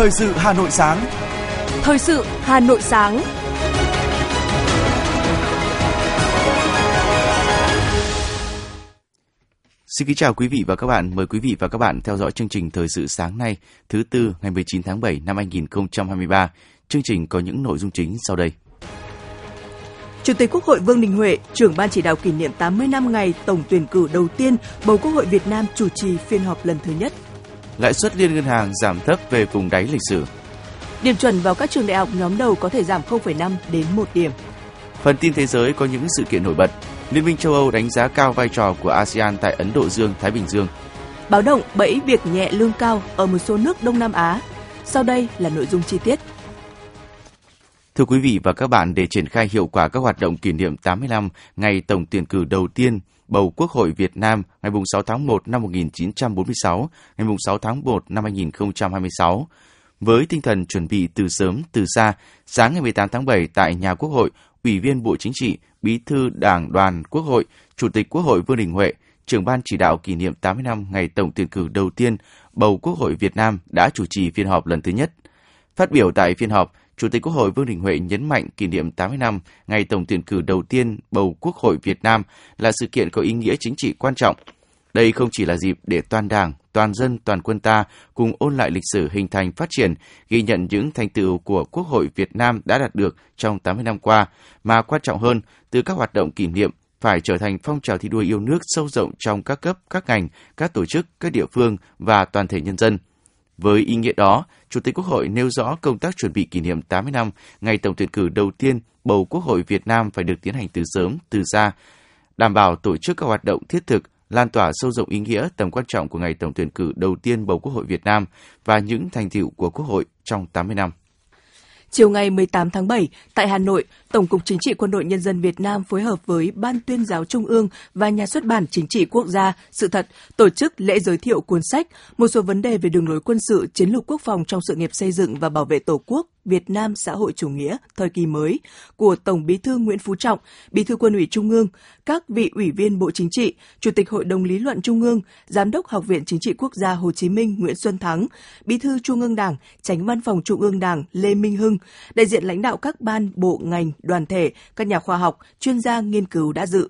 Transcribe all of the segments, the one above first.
Thời sự Hà Nội sáng. Thời sự Hà Nội sáng. Xin kính chào quý vị và các bạn. Mời quý vị và các bạn theo dõi chương trình Thời sự sáng nay, thứ tư ngày 19 tháng 7 năm 2023. Chương trình có những nội dung chính sau đây. Chủ tịch Quốc hội Vương Đình Huệ, trưởng ban chỉ đạo kỷ niệm 80 năm ngày tổng tuyển cử đầu tiên bầu Quốc hội Việt Nam chủ trì phiên họp lần thứ nhất. Lãi suất liên ngân hàng giảm thấp về vùng đáy lịch sử. Điểm chuẩn vào các trường đại học nhóm đầu có thể giảm 0,5 đến 1 điểm. Phần tin thế giới có những sự kiện nổi bật. Liên minh châu Âu đánh giá cao vai trò của ASEAN tại Ấn Độ Dương, Thái Bình Dương. Báo động bẫy việc nhẹ lương cao ở một số nước Đông Nam Á. Sau đây là nội dung chi tiết. Thưa quý vị và các bạn, để triển khai hiệu quả các hoạt động kỷ niệm 85 ngày tổng tuyển cử đầu tiên bầu Quốc hội Việt Nam ngày 6 tháng 1 năm 1946, ngày 6 tháng 1 năm 2026, với tinh thần chuẩn bị từ sớm từ xa, sáng ngày 18 tháng 7 tại nhà Quốc hội, Ủy viên Bộ Chính trị, Bí thư Đảng đoàn Quốc hội, Chủ tịch Quốc hội Vương Đình Huệ, trưởng ban chỉ đạo kỷ niệm 80 năm ngày tổng tuyển cử đầu tiên bầu Quốc hội Việt Nam đã chủ trì phiên họp lần thứ nhất. Phát biểu tại phiên họp, Chủ tịch Quốc hội Vương Đình Huệ nhấn mạnh kỷ niệm 80 năm ngày tổng tuyển cử đầu tiên bầu Quốc hội Việt Nam là sự kiện có ý nghĩa chính trị quan trọng. Đây không chỉ là dịp để toàn Đảng, toàn dân, toàn quân ta cùng ôn lại lịch sử hình thành phát triển, ghi nhận những thành tựu của Quốc hội Việt Nam đã đạt được trong 80 năm qua, mà quan trọng hơn, từ các hoạt động kỷ niệm phải trở thành phong trào thi đua yêu nước sâu rộng trong các cấp, các ngành, các tổ chức, các địa phương và toàn thể nhân dân – với ý nghĩa đó, Chủ tịch Quốc hội nêu rõ công tác chuẩn bị kỷ niệm 80 năm ngày tổng tuyển cử đầu tiên bầu Quốc hội Việt Nam phải được tiến hành từ sớm, từ xa, đảm bảo tổ chức các hoạt động thiết thực, lan tỏa sâu rộng ý nghĩa tầm quan trọng của ngày tổng tuyển cử đầu tiên bầu Quốc hội Việt Nam và những thành tựu của Quốc hội trong 80 năm. Chiều ngày 18 tháng 7, tại Hà Nội, Tổng cục Chính trị Quân đội Nhân dân Việt Nam phối hợp với Ban tuyên giáo Trung ương và Nhà xuất bản Chính trị Quốc gia Sự thật tổ chức lễ giới thiệu cuốn sách Một số vấn đề về đường lối quân sự, chiến lược quốc phòng trong sự nghiệp xây dựng và bảo vệ Tổ quốc. Việt Nam xã hội chủ nghĩa thời kỳ mới của Tổng Bí thư Nguyễn Phú Trọng, Bí thư Quân ủy Trung ương, các vị ủy viên Bộ Chính trị, Chủ tịch Hội đồng lý luận Trung ương, Giám đốc Học viện Chính trị Quốc gia Hồ Chí Minh Nguyễn Xuân Thắng, Bí thư Trung ương Đảng, Tránh Văn phòng Trung ương Đảng Lê Minh Hưng, đại diện lãnh đạo các ban, bộ, ngành, đoàn thể, các nhà khoa học, chuyên gia nghiên cứu đã dự.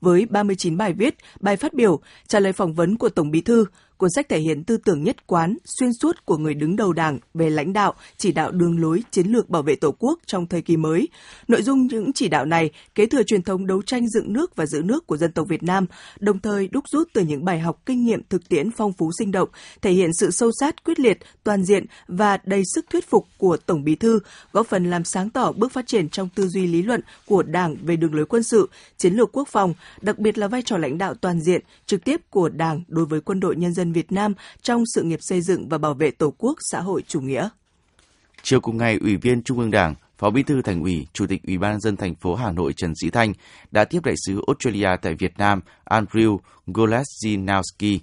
Với 39 bài viết, bài phát biểu, trả lời phỏng vấn của Tổng Bí thư, Cuốn sách thể hiện tư tưởng nhất quán, xuyên suốt của người đứng đầu Đảng về lãnh đạo, chỉ đạo đường lối, chiến lược bảo vệ Tổ quốc trong thời kỳ mới. Nội dung những chỉ đạo này kế thừa truyền thống đấu tranh dựng nước và giữ nước của dân tộc Việt Nam, đồng thời đúc rút từ những bài học kinh nghiệm thực tiễn phong phú sinh động, thể hiện sự sâu sát, quyết liệt, toàn diện và đầy sức thuyết phục của Tổng Bí thư, góp phần làm sáng tỏ bước phát triển trong tư duy lý luận của Đảng về đường lối quân sự, chiến lược quốc phòng, đặc biệt là vai trò lãnh đạo toàn diện, trực tiếp của Đảng đối với quân đội nhân dân Việt Nam trong sự nghiệp xây dựng và bảo vệ Tổ quốc xã hội chủ nghĩa. Chiều cùng ngày, Ủy viên Trung ương Đảng, Phó Bí thư Thành ủy, Chủ tịch Ủy ban dân thành phố Hà Nội Trần Sĩ Thanh đã tiếp đại sứ Australia tại Việt Nam Andrew Goleszczynowski.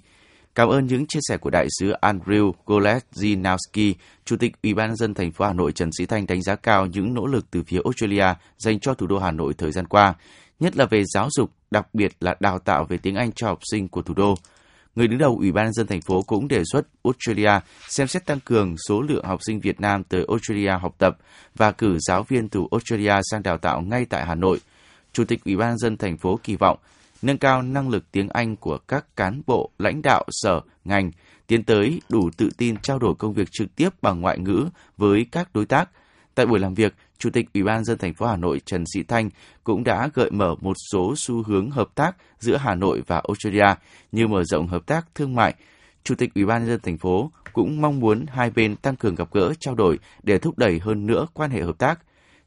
Cảm ơn những chia sẻ của đại sứ Andrew Goleszczynowski, Chủ tịch Ủy ban dân thành phố Hà Nội Trần Sĩ Thanh đánh giá cao những nỗ lực từ phía Australia dành cho thủ đô Hà Nội thời gian qua, nhất là về giáo dục, đặc biệt là đào tạo về tiếng Anh cho học sinh của thủ đô người đứng đầu Ủy ban dân thành phố cũng đề xuất Australia xem xét tăng cường số lượng học sinh Việt Nam tới Australia học tập và cử giáo viên từ Australia sang đào tạo ngay tại Hà Nội. Chủ tịch Ủy ban dân thành phố kỳ vọng nâng cao năng lực tiếng Anh của các cán bộ, lãnh đạo sở, ngành, tiến tới đủ tự tin trao đổi công việc trực tiếp bằng ngoại ngữ với các đối tác. Tại buổi làm việc, Chủ tịch Ủy ban dân thành phố Hà Nội Trần Sĩ Thanh cũng đã gợi mở một số xu hướng hợp tác giữa Hà Nội và Australia như mở rộng hợp tác thương mại. Chủ tịch Ủy ban dân thành phố cũng mong muốn hai bên tăng cường gặp gỡ, trao đổi để thúc đẩy hơn nữa quan hệ hợp tác.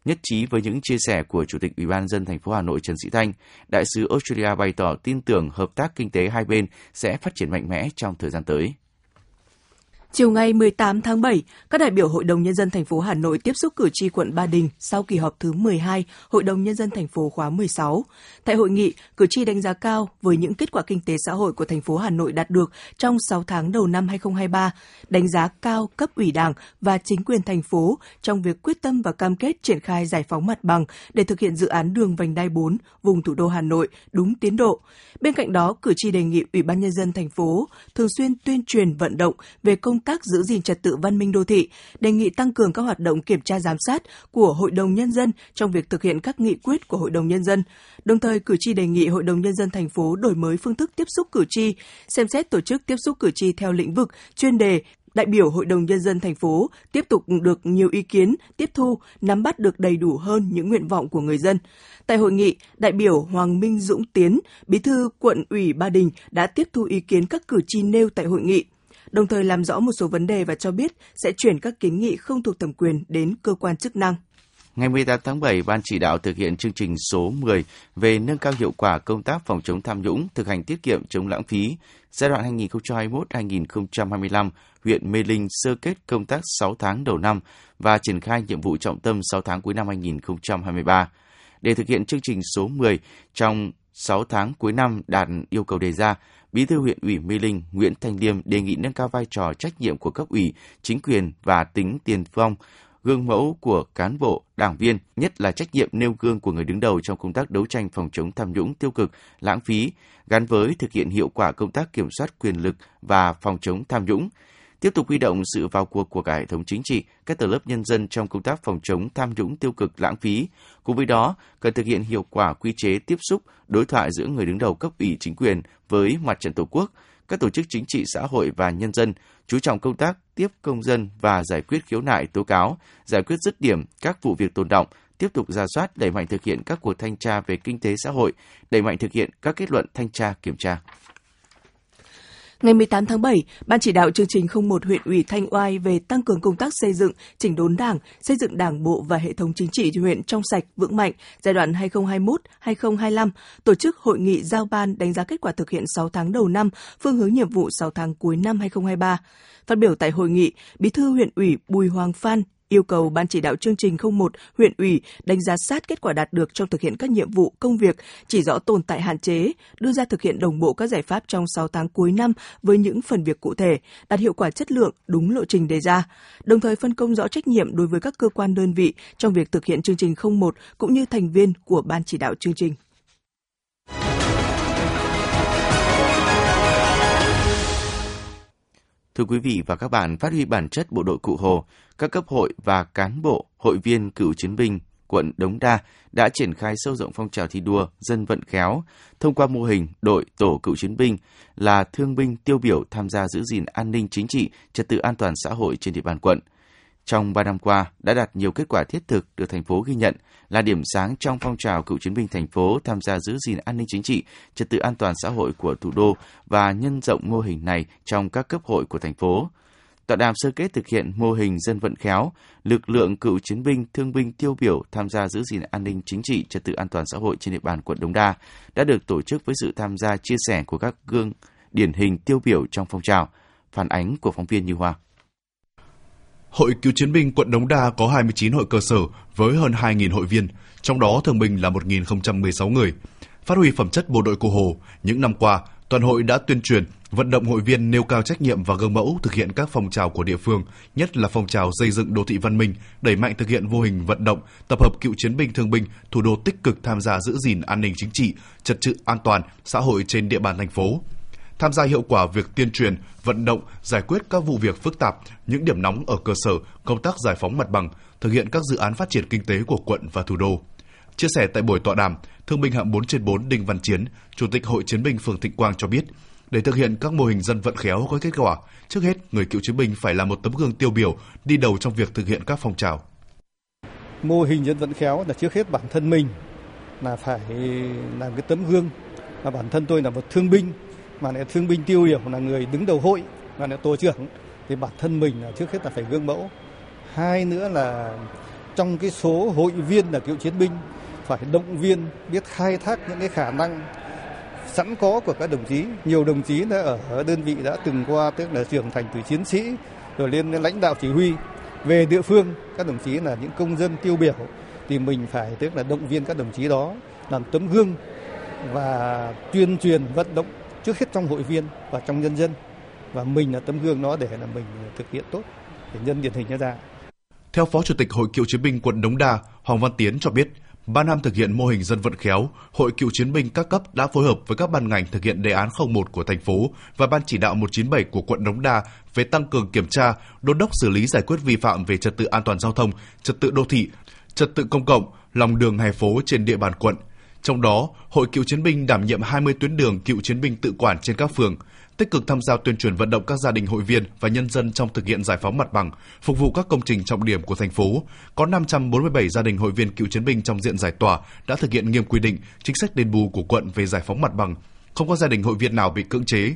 Nhất trí với những chia sẻ của Chủ tịch Ủy ban dân thành phố Hà Nội Trần Sĩ Thanh, đại sứ Australia bày tỏ tin tưởng hợp tác kinh tế hai bên sẽ phát triển mạnh mẽ trong thời gian tới. Chiều ngày 18 tháng 7, các đại biểu Hội đồng Nhân dân thành phố Hà Nội tiếp xúc cử tri quận Ba Đình sau kỳ họp thứ 12 Hội đồng Nhân dân thành phố khóa 16. Tại hội nghị, cử tri đánh giá cao với những kết quả kinh tế xã hội của thành phố Hà Nội đạt được trong 6 tháng đầu năm 2023, đánh giá cao cấp ủy đảng và chính quyền thành phố trong việc quyết tâm và cam kết triển khai giải phóng mặt bằng để thực hiện dự án đường vành đai 4 vùng thủ đô Hà Nội đúng tiến độ. Bên cạnh đó, cử tri đề nghị Ủy ban Nhân dân thành phố thường xuyên tuyên truyền vận động về công tác giữ gìn trật tự văn minh đô thị, đề nghị tăng cường các hoạt động kiểm tra giám sát của Hội đồng Nhân dân trong việc thực hiện các nghị quyết của Hội đồng Nhân dân. Đồng thời, cử tri đề nghị Hội đồng Nhân dân thành phố đổi mới phương thức tiếp xúc cử tri, xem xét tổ chức tiếp xúc cử tri theo lĩnh vực, chuyên đề, đại biểu Hội đồng Nhân dân thành phố tiếp tục được nhiều ý kiến, tiếp thu, nắm bắt được đầy đủ hơn những nguyện vọng của người dân. Tại hội nghị, đại biểu Hoàng Minh Dũng Tiến, bí thư quận ủy Ba Đình đã tiếp thu ý kiến các cử tri nêu tại hội nghị đồng thời làm rõ một số vấn đề và cho biết sẽ chuyển các kiến nghị không thuộc thẩm quyền đến cơ quan chức năng. Ngày 18 tháng 7, Ban chỉ đạo thực hiện chương trình số 10 về nâng cao hiệu quả công tác phòng chống tham nhũng, thực hành tiết kiệm chống lãng phí giai đoạn 2021-2025, huyện Mê Linh sơ kết công tác 6 tháng đầu năm và triển khai nhiệm vụ trọng tâm 6 tháng cuối năm 2023. Để thực hiện chương trình số 10 trong 6 tháng cuối năm đạt yêu cầu đề ra, Bí thư huyện ủy Mê Linh Nguyễn Thanh Liêm đề nghị nâng cao vai trò trách nhiệm của cấp ủy, chính quyền và tính tiền phong, gương mẫu của cán bộ, đảng viên, nhất là trách nhiệm nêu gương của người đứng đầu trong công tác đấu tranh phòng chống tham nhũng tiêu cực, lãng phí, gắn với thực hiện hiệu quả công tác kiểm soát quyền lực và phòng chống tham nhũng, tiếp tục huy động sự vào cuộc của cả hệ thống chính trị, các tầng lớp nhân dân trong công tác phòng chống tham nhũng tiêu cực lãng phí. Cùng với đó, cần thực hiện hiệu quả quy chế tiếp xúc, đối thoại giữa người đứng đầu cấp ủy chính quyền với mặt trận Tổ quốc, các tổ chức chính trị xã hội và nhân dân, chú trọng công tác tiếp công dân và giải quyết khiếu nại tố cáo, giải quyết dứt điểm các vụ việc tồn động, tiếp tục ra soát đẩy mạnh thực hiện các cuộc thanh tra về kinh tế xã hội, đẩy mạnh thực hiện các kết luận thanh tra kiểm tra. Ngày 18 tháng 7, Ban chỉ đạo chương trình 01 huyện ủy Thanh Oai về tăng cường công tác xây dựng, chỉnh đốn đảng, xây dựng đảng bộ và hệ thống chính trị huyện trong sạch, vững mạnh giai đoạn 2021-2025 tổ chức hội nghị giao ban đánh giá kết quả thực hiện 6 tháng đầu năm, phương hướng nhiệm vụ 6 tháng cuối năm 2023. Phát biểu tại hội nghị, Bí thư huyện ủy Bùi Hoàng Phan yêu cầu Ban chỉ đạo chương trình 01 huyện ủy đánh giá sát kết quả đạt được trong thực hiện các nhiệm vụ công việc, chỉ rõ tồn tại hạn chế, đưa ra thực hiện đồng bộ các giải pháp trong 6 tháng cuối năm với những phần việc cụ thể, đạt hiệu quả chất lượng đúng lộ trình đề ra, đồng thời phân công rõ trách nhiệm đối với các cơ quan đơn vị trong việc thực hiện chương trình 01 cũng như thành viên của Ban chỉ đạo chương trình. Thưa quý vị và các bạn, phát huy bản chất bộ đội cụ Hồ, các cấp hội và cán bộ, hội viên cựu chiến binh quận Đống Đa đã triển khai sâu rộng phong trào thi đua dân vận khéo thông qua mô hình đội tổ cựu chiến binh là thương binh tiêu biểu tham gia giữ gìn an ninh chính trị, trật tự an toàn xã hội trên địa bàn quận – trong 3 năm qua đã đạt nhiều kết quả thiết thực được thành phố ghi nhận là điểm sáng trong phong trào cựu chiến binh thành phố tham gia giữ gìn an ninh chính trị, trật tự an toàn xã hội của thủ đô và nhân rộng mô hình này trong các cấp hội của thành phố. Tọa đàm sơ kết thực hiện mô hình dân vận khéo, lực lượng cựu chiến binh, thương binh tiêu biểu tham gia giữ gìn an ninh chính trị, trật tự an toàn xã hội trên địa bàn quận Đống Đa đã được tổ chức với sự tham gia chia sẻ của các gương điển hình tiêu biểu trong phong trào. Phản ánh của phóng viên Như Hoa. Hội Cựu chiến binh quận Đống Đa có 29 hội cơ sở với hơn 2.000 hội viên, trong đó thương binh là 1.016 người. Phát huy phẩm chất bộ đội cụ Hồ, những năm qua, toàn hội đã tuyên truyền, vận động hội viên nêu cao trách nhiệm và gương mẫu thực hiện các phong trào của địa phương, nhất là phong trào xây dựng đô thị văn minh, đẩy mạnh thực hiện vô hình vận động, tập hợp cựu chiến binh thương binh, thủ đô tích cực tham gia giữ gìn an ninh chính trị, trật tự an toàn xã hội trên địa bàn thành phố tham gia hiệu quả việc tuyên truyền, vận động, giải quyết các vụ việc phức tạp, những điểm nóng ở cơ sở, công tác giải phóng mặt bằng, thực hiện các dự án phát triển kinh tế của quận và thủ đô. Chia sẻ tại buổi tọa đàm, Thương binh hạng 4 trên 4 Đinh Văn Chiến, Chủ tịch Hội Chiến binh phường Thịnh Quang cho biết, để thực hiện các mô hình dân vận khéo có kết quả, trước hết người cựu chiến binh phải là một tấm gương tiêu biểu đi đầu trong việc thực hiện các phong trào. Mô hình dân vận khéo là trước hết bản thân mình là phải làm cái tấm gương và bản thân tôi là một thương binh mà lại thương binh tiêu biểu là người đứng đầu hội và lại tổ trưởng, thì bản thân mình là trước hết là phải gương mẫu. Hai nữa là trong cái số hội viên là cựu chiến binh, phải động viên, biết khai thác những cái khả năng sẵn có của các đồng chí. Nhiều đồng chí đã ở đơn vị đã từng qua, tức là trưởng thành từ chiến sĩ, rồi lên lãnh đạo chỉ huy. Về địa phương, các đồng chí là những công dân tiêu biểu, thì mình phải, tức là động viên các đồng chí đó, làm tấm gương và tuyên truyền vận động trước hết trong hội viên và trong nhân dân và mình là tấm gương đó để là mình thực hiện tốt để nhân điển hình ra. Theo Phó Chủ tịch Hội Cựu chiến binh quận Đống Đa, Hoàng Văn Tiến cho biết, Ba năm thực hiện mô hình dân vận khéo, Hội Cựu chiến binh các cấp đã phối hợp với các ban ngành thực hiện đề án 01 của thành phố và ban chỉ đạo 197 của quận Đống Đa về tăng cường kiểm tra, đôn đốc xử lý giải quyết vi phạm về trật tự an toàn giao thông, trật tự đô thị, trật tự công cộng, lòng đường hè phố trên địa bàn quận. Trong đó, Hội Cựu chiến binh đảm nhiệm 20 tuyến đường cựu chiến binh tự quản trên các phường, tích cực tham gia tuyên truyền vận động các gia đình hội viên và nhân dân trong thực hiện giải phóng mặt bằng, phục vụ các công trình trọng điểm của thành phố. Có 547 gia đình hội viên cựu chiến binh trong diện giải tỏa đã thực hiện nghiêm quy định, chính sách đền bù của quận về giải phóng mặt bằng. Không có gia đình hội viên nào bị cưỡng chế.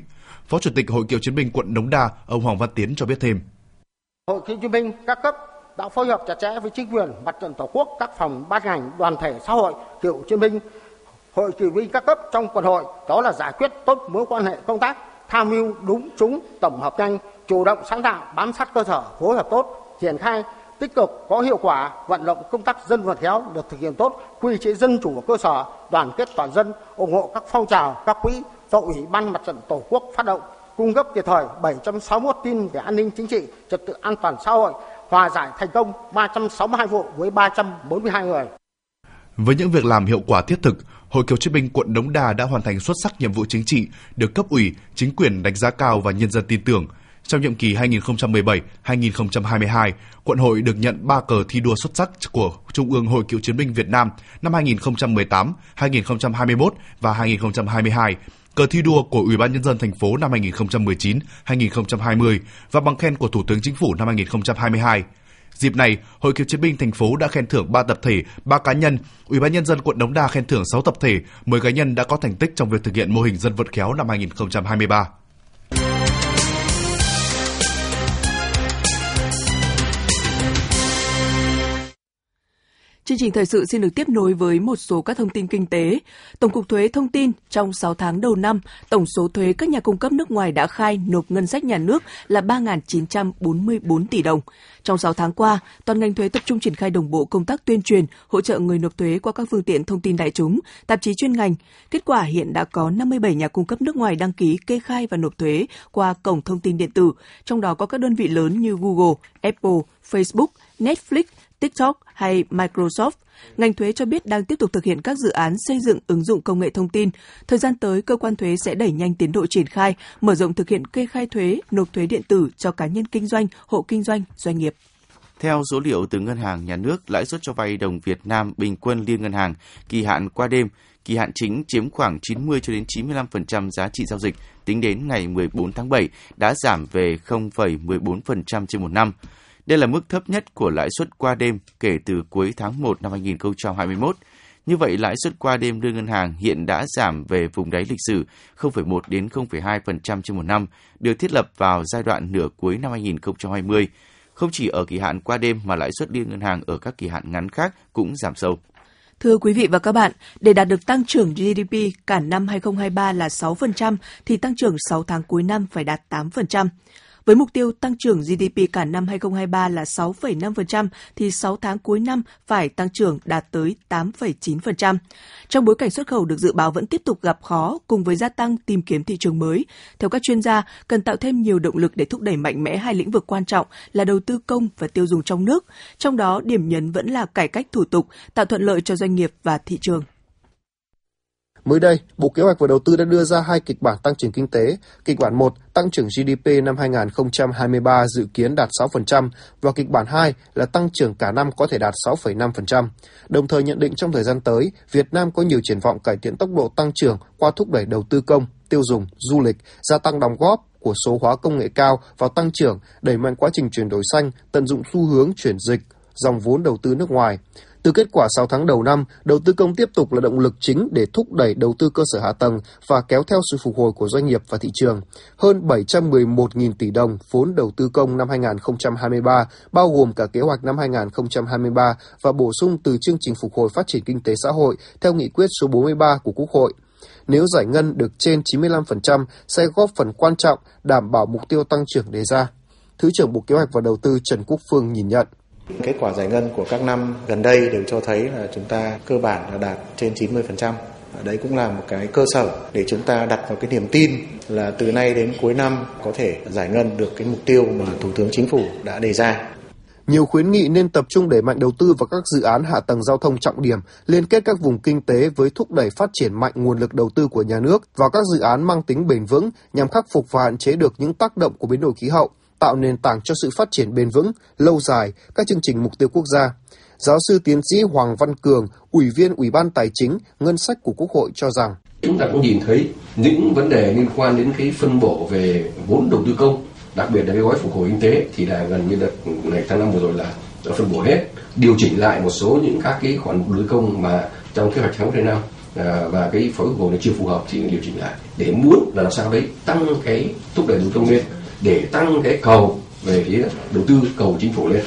Phó Chủ tịch Hội cựu chiến binh quận Đống Đa, ông Hoàng Văn Tiến cho biết thêm. Hội cựu chiến binh các cấp đã phối hợp chặt chẽ với chính quyền, mặt trận tổ quốc, các phòng ban ngành, đoàn thể xã hội, cựu chiến binh, hội cựu binh các cấp trong quân hội, đó là giải quyết tốt mối quan hệ công tác, tham mưu đúng trúng, tổng hợp nhanh, chủ động sáng tạo, bám sát cơ sở, phối hợp tốt, triển khai tích cực có hiệu quả vận động công tác dân vận khéo được thực hiện tốt quy chế dân chủ ở cơ sở đoàn kết toàn dân ủng hộ các phong trào các quỹ do ủy ban mặt trận tổ quốc phát động cung cấp kịp thời 761 tin về an ninh chính trị trật tự an toàn xã hội hòa giải thành công 362 vụ với 342 người với những việc làm hiệu quả thiết thực, Hội Cựu chiến binh quận Đống Đa đã hoàn thành xuất sắc nhiệm vụ chính trị, được cấp ủy, chính quyền đánh giá cao và nhân dân tin tưởng. Trong nhiệm kỳ 2017-2022, quận hội được nhận 3 cờ thi đua xuất sắc của Trung ương Hội Cựu chiến binh Việt Nam năm 2018, 2021 và 2022, cờ thi đua của Ủy ban nhân dân thành phố năm 2019, 2020 và bằng khen của Thủ tướng Chính phủ năm 2022. Dịp này, Hội cựu chiến binh thành phố đã khen thưởng 3 tập thể, 3 cá nhân, Ủy ban nhân dân quận Đống Đa khen thưởng 6 tập thể, 10 cá nhân đã có thành tích trong việc thực hiện mô hình dân vận khéo năm 2023. Chương trình thời sự xin được tiếp nối với một số các thông tin kinh tế. Tổng cục Thuế thông tin trong 6 tháng đầu năm, tổng số thuế các nhà cung cấp nước ngoài đã khai nộp ngân sách nhà nước là 3.944 tỷ đồng. Trong 6 tháng qua, toàn ngành thuế tập trung triển khai đồng bộ công tác tuyên truyền, hỗ trợ người nộp thuế qua các phương tiện thông tin đại chúng, tạp chí chuyên ngành. Kết quả hiện đã có 57 nhà cung cấp nước ngoài đăng ký kê khai và nộp thuế qua cổng thông tin điện tử, trong đó có các đơn vị lớn như Google, Apple, Facebook, Netflix, TikTok hay Microsoft. Ngành thuế cho biết đang tiếp tục thực hiện các dự án xây dựng ứng dụng công nghệ thông tin. Thời gian tới, cơ quan thuế sẽ đẩy nhanh tiến độ triển khai, mở rộng thực hiện kê khai thuế, nộp thuế điện tử cho cá nhân kinh doanh, hộ kinh doanh, doanh nghiệp. Theo số liệu từ Ngân hàng Nhà nước, lãi suất cho vay đồng Việt Nam bình quân liên ngân hàng kỳ hạn qua đêm, kỳ hạn chính chiếm khoảng 90 cho đến 95% giá trị giao dịch tính đến ngày 14 tháng 7 đã giảm về 0,14% trên một năm. Đây là mức thấp nhất của lãi suất qua đêm kể từ cuối tháng 1 năm 2021. Như vậy, lãi suất qua đêm đưa ngân hàng hiện đã giảm về vùng đáy lịch sử 0,1 đến 0,2% trên một năm, được thiết lập vào giai đoạn nửa cuối năm 2020. Không chỉ ở kỳ hạn qua đêm mà lãi suất liên ngân hàng ở các kỳ hạn ngắn khác cũng giảm sâu. Thưa quý vị và các bạn, để đạt được tăng trưởng GDP cả năm 2023 là 6% thì tăng trưởng 6 tháng cuối năm phải đạt 8%. Với mục tiêu tăng trưởng GDP cả năm 2023 là 6,5% thì 6 tháng cuối năm phải tăng trưởng đạt tới 8,9%. Trong bối cảnh xuất khẩu được dự báo vẫn tiếp tục gặp khó cùng với gia tăng tìm kiếm thị trường mới, theo các chuyên gia, cần tạo thêm nhiều động lực để thúc đẩy mạnh mẽ hai lĩnh vực quan trọng là đầu tư công và tiêu dùng trong nước. Trong đó, điểm nhấn vẫn là cải cách thủ tục, tạo thuận lợi cho doanh nghiệp và thị trường. Mới đây, Bộ Kế hoạch và Đầu tư đã đưa ra hai kịch bản tăng trưởng kinh tế. Kịch bản 1, tăng trưởng GDP năm 2023 dự kiến đạt 6% và kịch bản 2 là tăng trưởng cả năm có thể đạt 6,5%. Đồng thời nhận định trong thời gian tới, Việt Nam có nhiều triển vọng cải thiện tốc độ tăng trưởng qua thúc đẩy đầu tư công, tiêu dùng, du lịch, gia tăng đóng góp của số hóa công nghệ cao vào tăng trưởng, đẩy mạnh quá trình chuyển đổi xanh, tận dụng xu hướng chuyển dịch, dòng vốn đầu tư nước ngoài. Từ kết quả 6 tháng đầu năm, đầu tư công tiếp tục là động lực chính để thúc đẩy đầu tư cơ sở hạ tầng và kéo theo sự phục hồi của doanh nghiệp và thị trường. Hơn 711.000 tỷ đồng vốn đầu tư công năm 2023, bao gồm cả kế hoạch năm 2023 và bổ sung từ chương trình phục hồi phát triển kinh tế xã hội theo nghị quyết số 43 của Quốc hội. Nếu giải ngân được trên 95% sẽ góp phần quan trọng đảm bảo mục tiêu tăng trưởng đề ra. Thứ trưởng Bộ Kế hoạch và Đầu tư Trần Quốc Phương nhìn nhận. Kết quả giải ngân của các năm gần đây đều cho thấy là chúng ta cơ bản là đạt trên 90%. Đấy cũng là một cái cơ sở để chúng ta đặt vào cái niềm tin là từ nay đến cuối năm có thể giải ngân được cái mục tiêu mà Thủ tướng Chính phủ đã đề ra. nhiều khuyến nghị nên tập trung đẩy mạnh đầu tư vào các dự án hạ tầng giao thông trọng điểm, liên kết các vùng kinh tế với thúc đẩy phát triển mạnh nguồn lực đầu tư của nhà nước vào các dự án mang tính bền vững nhằm khắc phục và hạn chế được những tác động của biến đổi khí hậu, tạo nền tảng cho sự phát triển bền vững, lâu dài các chương trình mục tiêu quốc gia. Giáo sư tiến sĩ Hoàng Văn Cường, Ủy viên Ủy ban Tài chính, Ngân sách của Quốc hội cho rằng Chúng ta cũng nhìn thấy những vấn đề liên quan đến cái phân bổ về vốn đầu tư công, đặc biệt là cái gói phục hồi kinh tế thì là gần như đợt này tháng năm vừa rồi là đã phân bổ hết, điều chỉnh lại một số những các cái khoản đầu tư công mà trong kế hoạch tháng trên năm à, và cái phối phục hồi này chưa phù hợp thì điều chỉnh lại để muốn là làm sao đấy tăng cái thúc đẩy đầu tư công lên để tăng cái cầu về phía đầu tư cầu chính phủ lên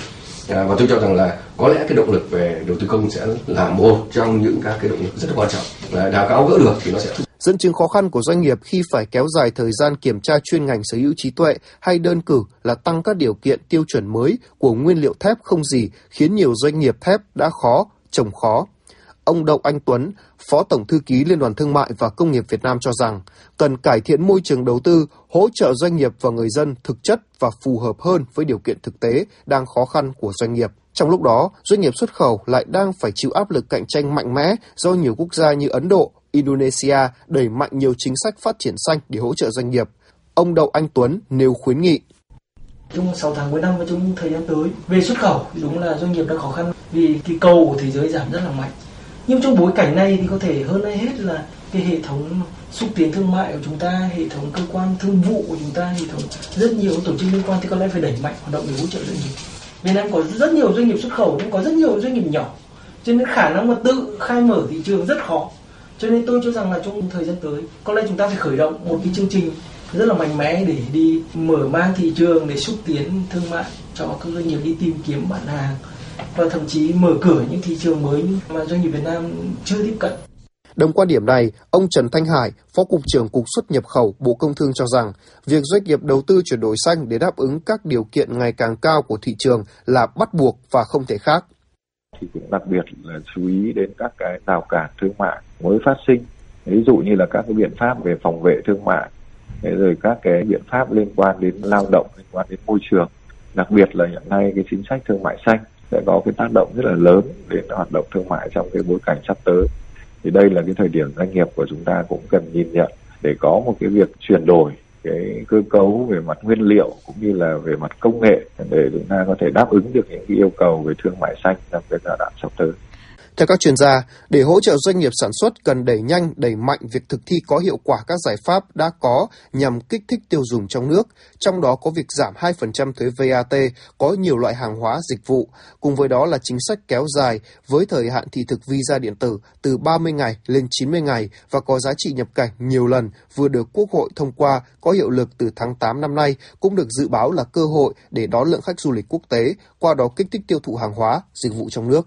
à, và tôi cho rằng là có lẽ cái động lực về đầu tư công sẽ là một trong những các cái động lực rất quan trọng và đào cao gỡ được thì nó sẽ dẫn chứng khó khăn của doanh nghiệp khi phải kéo dài thời gian kiểm tra chuyên ngành sở hữu trí tuệ hay đơn cử là tăng các điều kiện tiêu chuẩn mới của nguyên liệu thép không gì khiến nhiều doanh nghiệp thép đã khó, trồng khó. Ông Đậu Anh Tuấn, Phó Tổng Thư ký Liên đoàn Thương mại và Công nghiệp Việt Nam cho rằng cần cải thiện môi trường đầu tư, hỗ trợ doanh nghiệp và người dân thực chất và phù hợp hơn với điều kiện thực tế đang khó khăn của doanh nghiệp. Trong lúc đó, doanh nghiệp xuất khẩu lại đang phải chịu áp lực cạnh tranh mạnh mẽ do nhiều quốc gia như Ấn Độ, Indonesia đẩy mạnh nhiều chính sách phát triển xanh để hỗ trợ doanh nghiệp. Ông Đậu Anh Tuấn nêu khuyến nghị. Trong 6 tháng cuối năm và trong thời gian tới, về xuất khẩu thì đúng là doanh nghiệp đang khó khăn vì cái cầu của thế giới giảm rất là mạnh. Nhưng trong bối cảnh này thì có thể hơn ai hết là cái hệ thống xúc tiến thương mại của chúng ta, hệ thống cơ quan thương vụ của chúng ta, hệ thống rất nhiều tổ chức liên quan thì có lẽ phải đẩy mạnh hoạt động để hỗ trợ doanh nghiệp. Việt Nam có rất nhiều doanh nghiệp xuất khẩu nhưng có rất nhiều doanh nghiệp nhỏ cho nên khả năng mà tự khai mở thị trường rất khó cho nên tôi cho rằng là trong thời gian tới có lẽ chúng ta phải khởi động một cái chương trình rất là mạnh mẽ để đi mở mang thị trường để xúc tiến thương mại cho các doanh nghiệp đi tìm kiếm bạn hàng và thậm chí mở cửa những thị trường mới mà doanh nghiệp Việt Nam chưa tiếp cận. Đồng quan điểm này, ông Trần Thanh Hải, Phó Cục trưởng Cục xuất nhập khẩu Bộ Công Thương cho rằng, việc doanh nghiệp đầu tư chuyển đổi xanh để đáp ứng các điều kiện ngày càng cao của thị trường là bắt buộc và không thể khác. Thì cũng đặc biệt là chú ý đến các cái rào cản thương mại mới phát sinh, ví dụ như là các cái biện pháp về phòng vệ thương mại, rồi các cái biện pháp liên quan đến lao động, liên quan đến môi trường, đặc biệt là hiện nay cái chính sách thương mại xanh sẽ có cái tác động rất là lớn đến hoạt động thương mại trong cái bối cảnh sắp tới thì đây là cái thời điểm doanh nghiệp của chúng ta cũng cần nhìn nhận để có một cái việc chuyển đổi cái cơ cấu về mặt nguyên liệu cũng như là về mặt công nghệ để chúng ta có thể đáp ứng được những cái yêu cầu về thương mại xanh trong cái giai đoạn sắp tới. Theo các chuyên gia, để hỗ trợ doanh nghiệp sản xuất cần đẩy nhanh, đẩy mạnh việc thực thi có hiệu quả các giải pháp đã có nhằm kích thích tiêu dùng trong nước, trong đó có việc giảm 2% thuế VAT có nhiều loại hàng hóa dịch vụ, cùng với đó là chính sách kéo dài với thời hạn thị thực visa điện tử từ 30 ngày lên 90 ngày và có giá trị nhập cảnh nhiều lần vừa được Quốc hội thông qua có hiệu lực từ tháng 8 năm nay cũng được dự báo là cơ hội để đón lượng khách du lịch quốc tế, qua đó kích thích tiêu thụ hàng hóa, dịch vụ trong nước.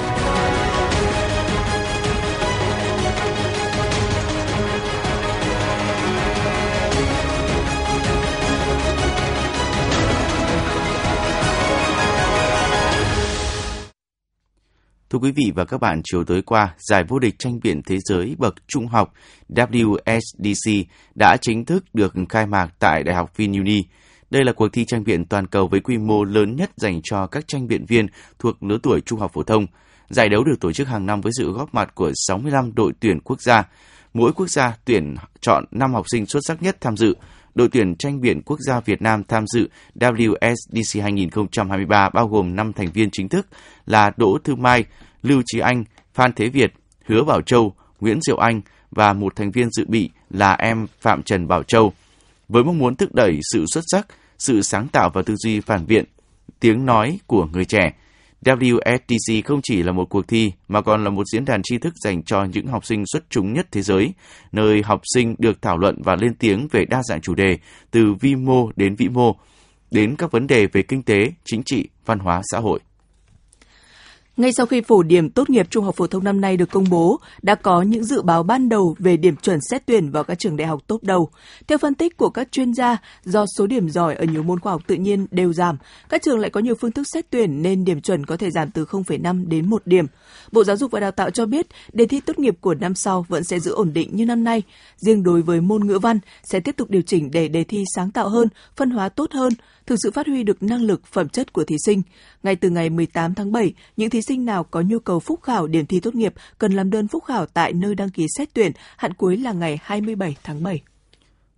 Thưa quý vị và các bạn, chiều tối qua, giải vô địch tranh biện thế giới bậc trung học WSDC đã chính thức được khai mạc tại Đại học VinUni. Đây là cuộc thi tranh biện toàn cầu với quy mô lớn nhất dành cho các tranh biện viên thuộc lứa tuổi trung học phổ thông. Giải đấu được tổ chức hàng năm với sự góp mặt của 65 đội tuyển quốc gia. Mỗi quốc gia tuyển chọn 5 học sinh xuất sắc nhất tham dự. Đội tuyển tranh biện quốc gia Việt Nam tham dự WSDC 2023 bao gồm 5 thành viên chính thức là Đỗ Thư Mai, Lưu Trí Anh, Phan Thế Việt, Hứa Bảo Châu, Nguyễn Diệu Anh và một thành viên dự bị là em Phạm Trần Bảo Châu. Với mong muốn thúc đẩy sự xuất sắc, sự sáng tạo và tư duy phản biện, tiếng nói của người trẻ, WSTC không chỉ là một cuộc thi mà còn là một diễn đàn tri thức dành cho những học sinh xuất chúng nhất thế giới, nơi học sinh được thảo luận và lên tiếng về đa dạng chủ đề, từ vi mô đến vĩ mô, đến các vấn đề về kinh tế, chính trị, văn hóa, xã hội. Ngay sau khi phổ điểm tốt nghiệp trung học phổ thông năm nay được công bố, đã có những dự báo ban đầu về điểm chuẩn xét tuyển vào các trường đại học tốt đầu. Theo phân tích của các chuyên gia, do số điểm giỏi ở nhiều môn khoa học tự nhiên đều giảm, các trường lại có nhiều phương thức xét tuyển nên điểm chuẩn có thể giảm từ 0,5 đến 1 điểm. Bộ Giáo dục và Đào tạo cho biết, đề thi tốt nghiệp của năm sau vẫn sẽ giữ ổn định như năm nay. Riêng đối với môn ngữ văn sẽ tiếp tục điều chỉnh để đề thi sáng tạo hơn, phân hóa tốt hơn, thực sự phát huy được năng lực, phẩm chất của thí sinh. Ngay từ ngày 18 tháng 7, những thí sinh nào có nhu cầu phúc khảo điểm thi tốt nghiệp cần làm đơn phúc khảo tại nơi đăng ký xét tuyển, hạn cuối là ngày 27 tháng 7.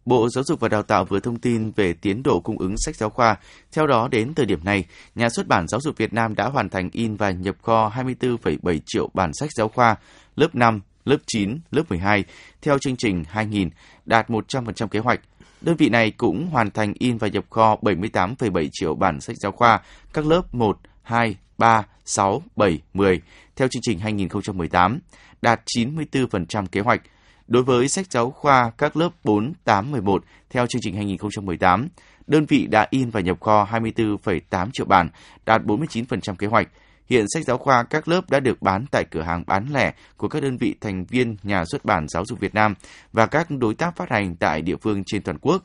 Bộ Giáo dục và Đào tạo vừa thông tin về tiến độ cung ứng sách giáo khoa. Theo đó, đến thời điểm này, nhà xuất bản Giáo dục Việt Nam đã hoàn thành in và nhập kho 24,7 triệu bản sách giáo khoa lớp 5, lớp 9, lớp 12 theo chương trình 2000, đạt 100% kế hoạch. Đơn vị này cũng hoàn thành in và nhập kho 78,7 triệu bản sách giáo khoa các lớp 1, 2, 3, 6, 7, 10 theo chương trình 2018, đạt 94% kế hoạch. Đối với sách giáo khoa các lớp 4, 8, 11 theo chương trình 2018, đơn vị đã in và nhập kho 24,8 triệu bản, đạt 49% kế hoạch. Hiện sách giáo khoa các lớp đã được bán tại cửa hàng bán lẻ của các đơn vị thành viên nhà xuất bản giáo dục Việt Nam và các đối tác phát hành tại địa phương trên toàn quốc.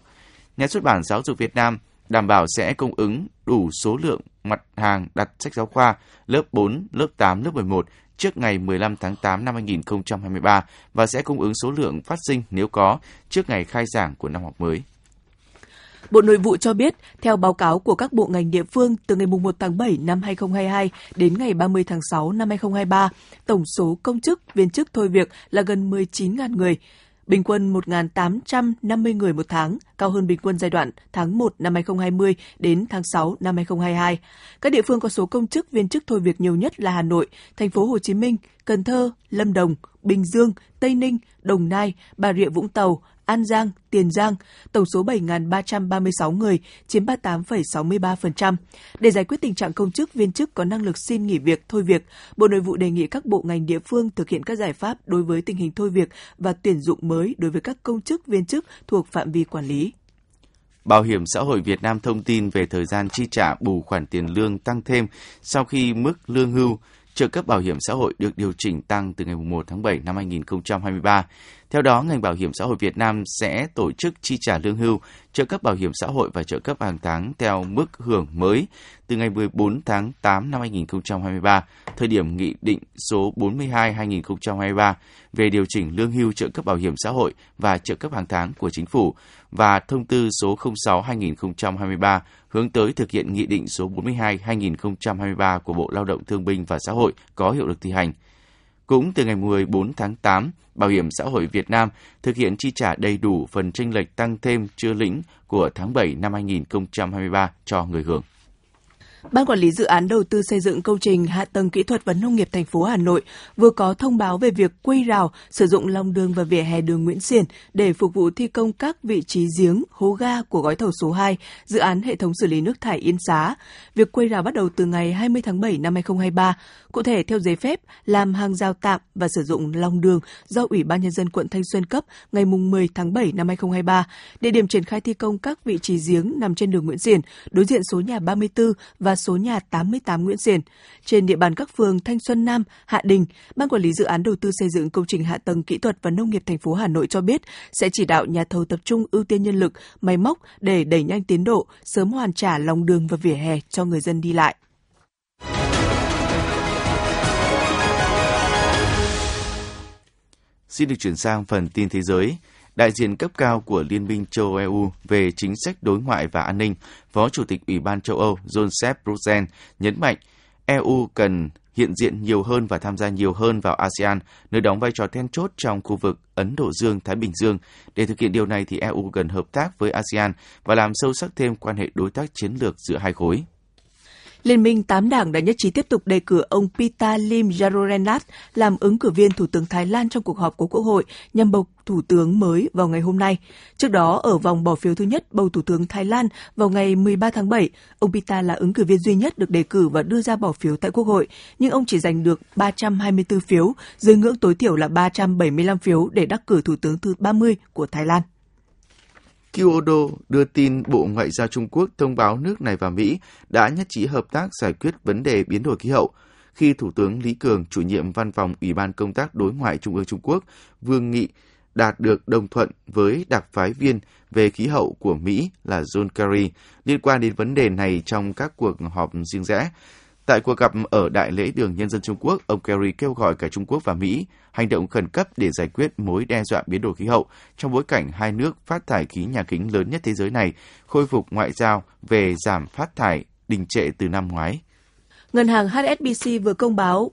Nhà xuất bản giáo dục Việt Nam đảm bảo sẽ cung ứng đủ số lượng mặt hàng đặt sách giáo khoa lớp 4, lớp 8, lớp 11 trước ngày 15 tháng 8 năm 2023 và sẽ cung ứng số lượng phát sinh nếu có trước ngày khai giảng của năm học mới. Bộ Nội vụ cho biết, theo báo cáo của các bộ ngành địa phương, từ ngày 1 tháng 7 năm 2022 đến ngày 30 tháng 6 năm 2023, tổng số công chức, viên chức thôi việc là gần 19.000 người, bình quân 1.850 người một tháng, cao hơn bình quân giai đoạn tháng 1 năm 2020 đến tháng 6 năm 2022. Các địa phương có số công chức viên chức thôi việc nhiều nhất là Hà Nội, thành phố Hồ Chí Minh, Cần Thơ, Lâm Đồng, Bình Dương, Tây Ninh, Đồng Nai, Bà Rịa Vũng Tàu, An Giang, Tiền Giang, tổng số 7.336 người, chiếm 38,63%. Để giải quyết tình trạng công chức, viên chức có năng lực xin nghỉ việc, thôi việc, Bộ Nội vụ đề nghị các bộ ngành địa phương thực hiện các giải pháp đối với tình hình thôi việc và tuyển dụng mới đối với các công chức, viên chức thuộc phạm vi quản lý. Bảo hiểm xã hội Việt Nam thông tin về thời gian chi trả bù khoản tiền lương tăng thêm sau khi mức lương hưu trợ cấp bảo hiểm xã hội được điều chỉnh tăng từ ngày 1 tháng 7 năm 2023. Theo đó, ngành bảo hiểm xã hội Việt Nam sẽ tổ chức chi trả lương hưu, trợ cấp bảo hiểm xã hội và trợ cấp hàng tháng theo mức hưởng mới từ ngày 14 tháng 8 năm 2023, thời điểm Nghị định số 42-2023 về điều chỉnh lương hưu trợ cấp bảo hiểm xã hội và trợ cấp hàng tháng của Chính phủ và Thông tư số 06-2023 hướng tới thực hiện Nghị định số 42-2023 của Bộ Lao động Thương binh và Xã hội có hiệu lực thi hành. Cũng từ ngày 14 tháng 8, Bảo hiểm xã hội Việt Nam thực hiện chi trả đầy đủ phần tranh lệch tăng thêm chưa lĩnh của tháng 7 năm 2023 cho người hưởng. Ban quản lý dự án đầu tư xây dựng công trình hạ tầng kỹ thuật và nông nghiệp thành phố Hà Nội vừa có thông báo về việc quây rào sử dụng lòng đường và vỉa hè đường Nguyễn Xiển để phục vụ thi công các vị trí giếng, hố ga của gói thầu số 2, dự án hệ thống xử lý nước thải Yên Xá. Việc quây rào bắt đầu từ ngày 20 tháng 7 năm 2023, cụ thể theo giấy phép làm hàng rào tạm và sử dụng lòng đường do Ủy ban nhân dân quận Thanh Xuân cấp ngày 10 tháng 7 năm 2023. Địa điểm triển khai thi công các vị trí giếng nằm trên đường Nguyễn Xiển, đối diện số nhà 34 và số nhà 88 Nguyễn Xiển. Trên địa bàn các phường Thanh Xuân Nam, Hạ Đình, Ban quản lý dự án đầu tư xây dựng công trình hạ tầng kỹ thuật và nông nghiệp thành phố Hà Nội cho biết sẽ chỉ đạo nhà thầu tập trung ưu tiên nhân lực, máy móc để đẩy nhanh tiến độ, sớm hoàn trả lòng đường và vỉa hè cho người dân đi lại. Xin được chuyển sang phần tin thế giới. Đại diện cấp cao của Liên minh châu Âu EU về chính sách đối ngoại và an ninh, Phó Chủ tịch Ủy ban châu Âu Joseph Borrell nhấn mạnh EU cần hiện diện nhiều hơn và tham gia nhiều hơn vào ASEAN, nơi đóng vai trò then chốt trong khu vực Ấn Độ Dương-Thái Bình Dương. Để thực hiện điều này thì EU cần hợp tác với ASEAN và làm sâu sắc thêm quan hệ đối tác chiến lược giữa hai khối. Liên minh tám đảng đã nhất trí tiếp tục đề cử ông Pita Lim Jarorenat làm ứng cử viên Thủ tướng Thái Lan trong cuộc họp của Quốc hội nhằm bầu Thủ tướng mới vào ngày hôm nay. Trước đó, ở vòng bỏ phiếu thứ nhất bầu Thủ tướng Thái Lan vào ngày 13 tháng 7, ông Pita là ứng cử viên duy nhất được đề cử và đưa ra bỏ phiếu tại Quốc hội, nhưng ông chỉ giành được 324 phiếu, dưới ngưỡng tối thiểu là 375 phiếu để đắc cử Thủ tướng thứ 30 của Thái Lan. Kyodo đưa tin Bộ Ngoại giao Trung Quốc thông báo nước này và Mỹ đã nhất trí hợp tác giải quyết vấn đề biến đổi khí hậu. khi Thủ tướng Lý Cường, chủ nhiệm văn phòng Ủy ban Công tác Đối ngoại Trung ương Trung Quốc, Vương Nghị đạt được đồng thuận với đặc phái viên về khí hậu của Mỹ là John Kerry liên quan đến vấn đề này trong các cuộc họp riêng rẽ. Tại cuộc gặp ở Đại lễ đường Nhân dân Trung Quốc, ông Kerry kêu gọi cả Trung Quốc và Mỹ hành động khẩn cấp để giải quyết mối đe dọa biến đổi khí hậu trong bối cảnh hai nước phát thải khí nhà kính lớn nhất thế giới này, khôi phục ngoại giao về giảm phát thải đình trệ từ năm ngoái. Ngân hàng HSBC vừa công báo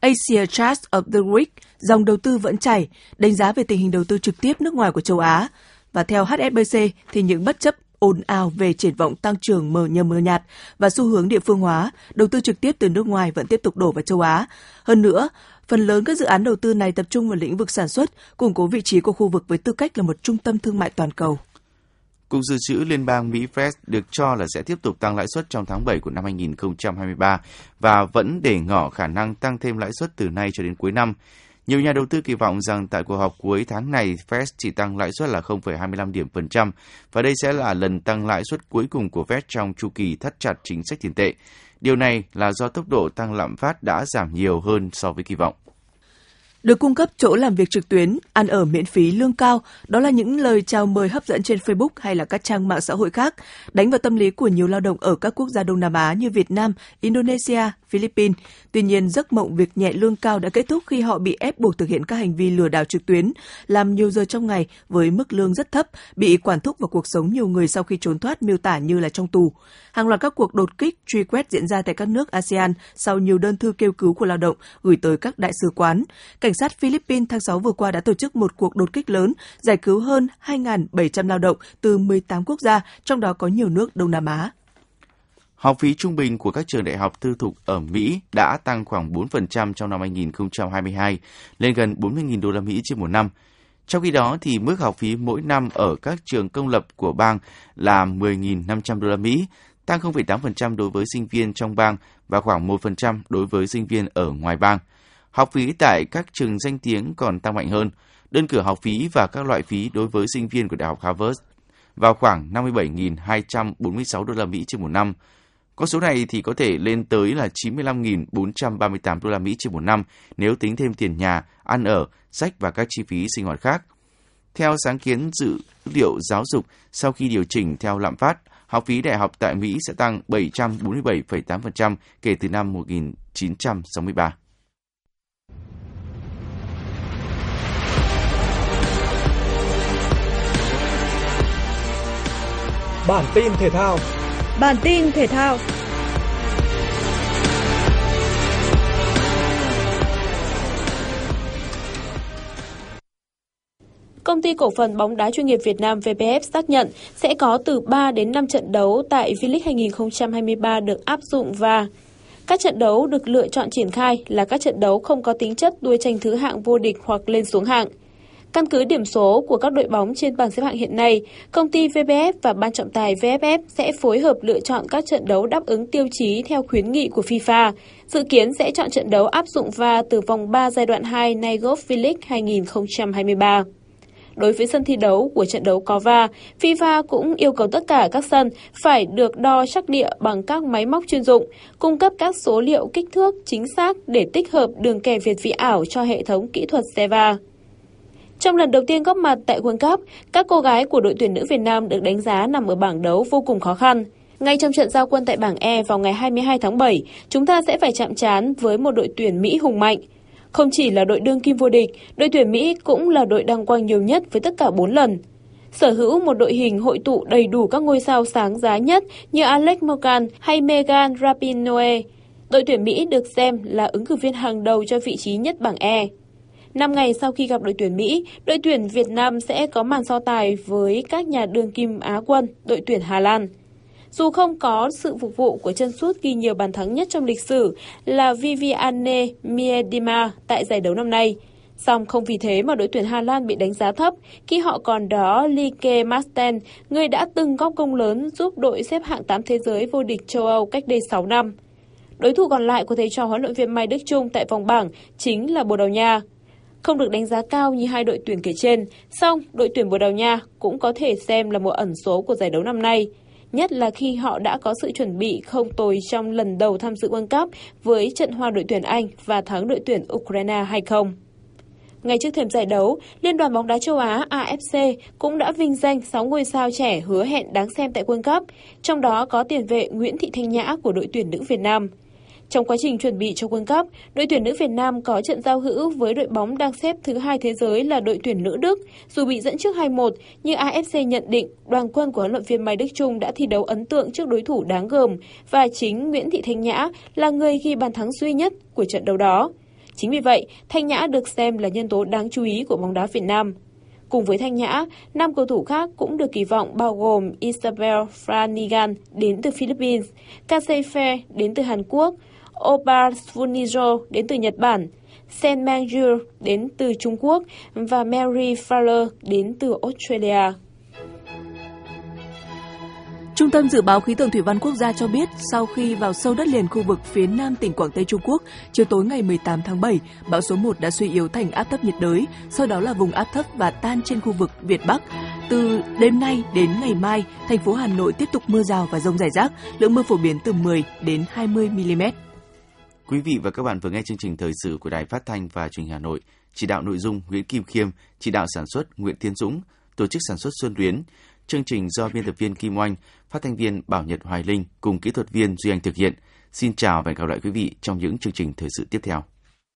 Asia Trust of the Week, dòng đầu tư vẫn chảy, đánh giá về tình hình đầu tư trực tiếp nước ngoài của châu Á. Và theo HSBC thì những bất chấp ồn ào về triển vọng tăng trưởng mờ nhờ mờ nhạt và xu hướng địa phương hóa, đầu tư trực tiếp từ nước ngoài vẫn tiếp tục đổ vào châu Á. Hơn nữa, phần lớn các dự án đầu tư này tập trung vào lĩnh vực sản xuất, củng cố vị trí của khu vực với tư cách là một trung tâm thương mại toàn cầu. Cục Dự trữ Liên bang Mỹ Fed được cho là sẽ tiếp tục tăng lãi suất trong tháng 7 của năm 2023 và vẫn để ngỏ khả năng tăng thêm lãi suất từ nay cho đến cuối năm. Nhiều nhà đầu tư kỳ vọng rằng tại cuộc họp cuối tháng này, Fed chỉ tăng lãi suất là 0,25 điểm phần trăm và đây sẽ là lần tăng lãi suất cuối cùng của Fed trong chu kỳ thắt chặt chính sách tiền tệ. Điều này là do tốc độ tăng lạm phát đã giảm nhiều hơn so với kỳ vọng được cung cấp chỗ làm việc trực tuyến, ăn ở miễn phí, lương cao, đó là những lời chào mời hấp dẫn trên Facebook hay là các trang mạng xã hội khác, đánh vào tâm lý của nhiều lao động ở các quốc gia Đông Nam Á như Việt Nam, Indonesia, Philippines. Tuy nhiên, giấc mộng việc nhẹ lương cao đã kết thúc khi họ bị ép buộc thực hiện các hành vi lừa đảo trực tuyến, làm nhiều giờ trong ngày với mức lương rất thấp, bị quản thúc vào cuộc sống nhiều người sau khi trốn thoát miêu tả như là trong tù. Hàng loạt các cuộc đột kích, truy quét diễn ra tại các nước ASEAN sau nhiều đơn thư kêu cứu của lao động gửi tới các đại sứ quán. Cảnh sát Philippines tháng 6 vừa qua đã tổ chức một cuộc đột kích lớn, giải cứu hơn 2.700 lao động từ 18 quốc gia, trong đó có nhiều nước Đông Nam Á. Học phí trung bình của các trường đại học tư thục ở Mỹ đã tăng khoảng 4% trong năm 2022, lên gần 40.000 đô la Mỹ trên một năm. Trong khi đó thì mức học phí mỗi năm ở các trường công lập của bang là 10.500 đô la Mỹ, tăng 0,8% đối với sinh viên trong bang và khoảng 1% đối với sinh viên ở ngoài bang. Học phí tại các trường danh tiếng còn tăng mạnh hơn. Đơn cử học phí và các loại phí đối với sinh viên của Đại học Harvard vào khoảng 57.246 đô la Mỹ trên một năm, con số này thì có thể lên tới là 95.438 đô la Mỹ trên một năm nếu tính thêm tiền nhà, ăn ở, sách và các chi phí sinh hoạt khác. Theo sáng kiến dữ liệu giáo dục, sau khi điều chỉnh theo lạm phát, học phí đại học tại Mỹ sẽ tăng 747,8% kể từ năm 1963. Bản tin thể thao Bản tin thể thao. Công ty cổ phần bóng đá chuyên nghiệp Việt Nam VPF xác nhận sẽ có từ 3 đến 5 trận đấu tại V-League 2023 được áp dụng và các trận đấu được lựa chọn triển khai là các trận đấu không có tính chất đua tranh thứ hạng vô địch hoặc lên xuống hạng. Căn cứ điểm số của các đội bóng trên bảng xếp hạng hiện nay, công ty VBF và ban trọng tài VFF sẽ phối hợp lựa chọn các trận đấu đáp ứng tiêu chí theo khuyến nghị của FIFA. Dự kiến sẽ chọn trận đấu áp dụng VA từ vòng 3 giai đoạn 2 Nigov V-League 2023. Đối với sân thi đấu của trận đấu có va, FIFA cũng yêu cầu tất cả các sân phải được đo chắc địa bằng các máy móc chuyên dụng, cung cấp các số liệu kích thước chính xác để tích hợp đường kẻ việt vị ảo cho hệ thống kỹ thuật xe va. Trong lần đầu tiên góp mặt tại World Cup, các cô gái của đội tuyển nữ Việt Nam được đánh giá nằm ở bảng đấu vô cùng khó khăn. Ngay trong trận giao quân tại bảng E vào ngày 22 tháng 7, chúng ta sẽ phải chạm trán với một đội tuyển Mỹ hùng mạnh. Không chỉ là đội đương kim vô địch, đội tuyển Mỹ cũng là đội đăng quang nhiều nhất với tất cả 4 lần. Sở hữu một đội hình hội tụ đầy đủ các ngôi sao sáng giá nhất như Alex Morgan hay Megan Rapinoe. Đội tuyển Mỹ được xem là ứng cử viên hàng đầu cho vị trí nhất bảng E. 5 ngày sau khi gặp đội tuyển Mỹ, đội tuyển Việt Nam sẽ có màn so tài với các nhà đương kim Á quân, đội tuyển Hà Lan. Dù không có sự phục vụ của chân sút ghi nhiều bàn thắng nhất trong lịch sử là Viviane Miedema tại giải đấu năm nay, Song không vì thế mà đội tuyển Hà Lan bị đánh giá thấp khi họ còn đó Like Masten, người đã từng góp công lớn giúp đội xếp hạng 8 thế giới vô địch châu Âu cách đây 6 năm. Đối thủ còn lại của thầy trò huấn luyện viên Mai Đức Chung tại vòng bảng chính là Bồ Đào Nha không được đánh giá cao như hai đội tuyển kể trên, song đội tuyển Bồ Đào Nha cũng có thể xem là một ẩn số của giải đấu năm nay. nhất là khi họ đã có sự chuẩn bị không tồi trong lần đầu tham dự World Cup với trận hòa đội tuyển Anh và thắng đội tuyển Ukraine hay không. Ngay trước thềm giải đấu, Liên đoàn bóng đá châu Á AFC cũng đã vinh danh 6 ngôi sao trẻ hứa hẹn đáng xem tại World Cup, trong đó có tiền vệ Nguyễn Thị Thanh Nhã của đội tuyển nữ Việt Nam. Trong quá trình chuẩn bị cho World Cup, đội tuyển nữ Việt Nam có trận giao hữu với đội bóng đang xếp thứ hai thế giới là đội tuyển nữ Đức. Dù bị dẫn trước 2-1, nhưng AFC nhận định đoàn quân của huấn luyện viên Mai Đức trung đã thi đấu ấn tượng trước đối thủ đáng gờm và chính Nguyễn Thị Thanh Nhã là người ghi bàn thắng duy nhất của trận đấu đó. Chính vì vậy, Thanh Nhã được xem là nhân tố đáng chú ý của bóng đá Việt Nam. Cùng với Thanh Nhã, năm cầu thủ khác cũng được kỳ vọng bao gồm Isabel Franigan đến từ Philippines, Kasefe đến từ Hàn Quốc, Oba Svunijo đến từ Nhật Bản, Sen Manjur đến từ Trung Quốc và Mary Fowler đến từ Australia. Trung tâm Dự báo Khí tượng Thủy văn Quốc gia cho biết, sau khi vào sâu đất liền khu vực phía nam tỉnh Quảng Tây Trung Quốc, chiều tối ngày 18 tháng 7, bão số 1 đã suy yếu thành áp thấp nhiệt đới, sau đó là vùng áp thấp và tan trên khu vực Việt Bắc. Từ đêm nay đến ngày mai, thành phố Hà Nội tiếp tục mưa rào và rông rải rác, lượng mưa phổ biến từ 10 đến 20 mm. Quý vị và các bạn vừa nghe chương trình thời sự của Đài Phát thanh và Truyền hình Hà Nội. Chỉ đạo nội dung Nguyễn Kim Khiêm, chỉ đạo sản xuất Nguyễn Tiến Dũng, tổ chức sản xuất Xuân Tuyến. Chương trình do biên tập viên Kim Oanh, phát thanh viên Bảo Nhật Hoài Linh cùng kỹ thuật viên Duy Anh thực hiện. Xin chào và hẹn gặp lại quý vị trong những chương trình thời sự tiếp theo.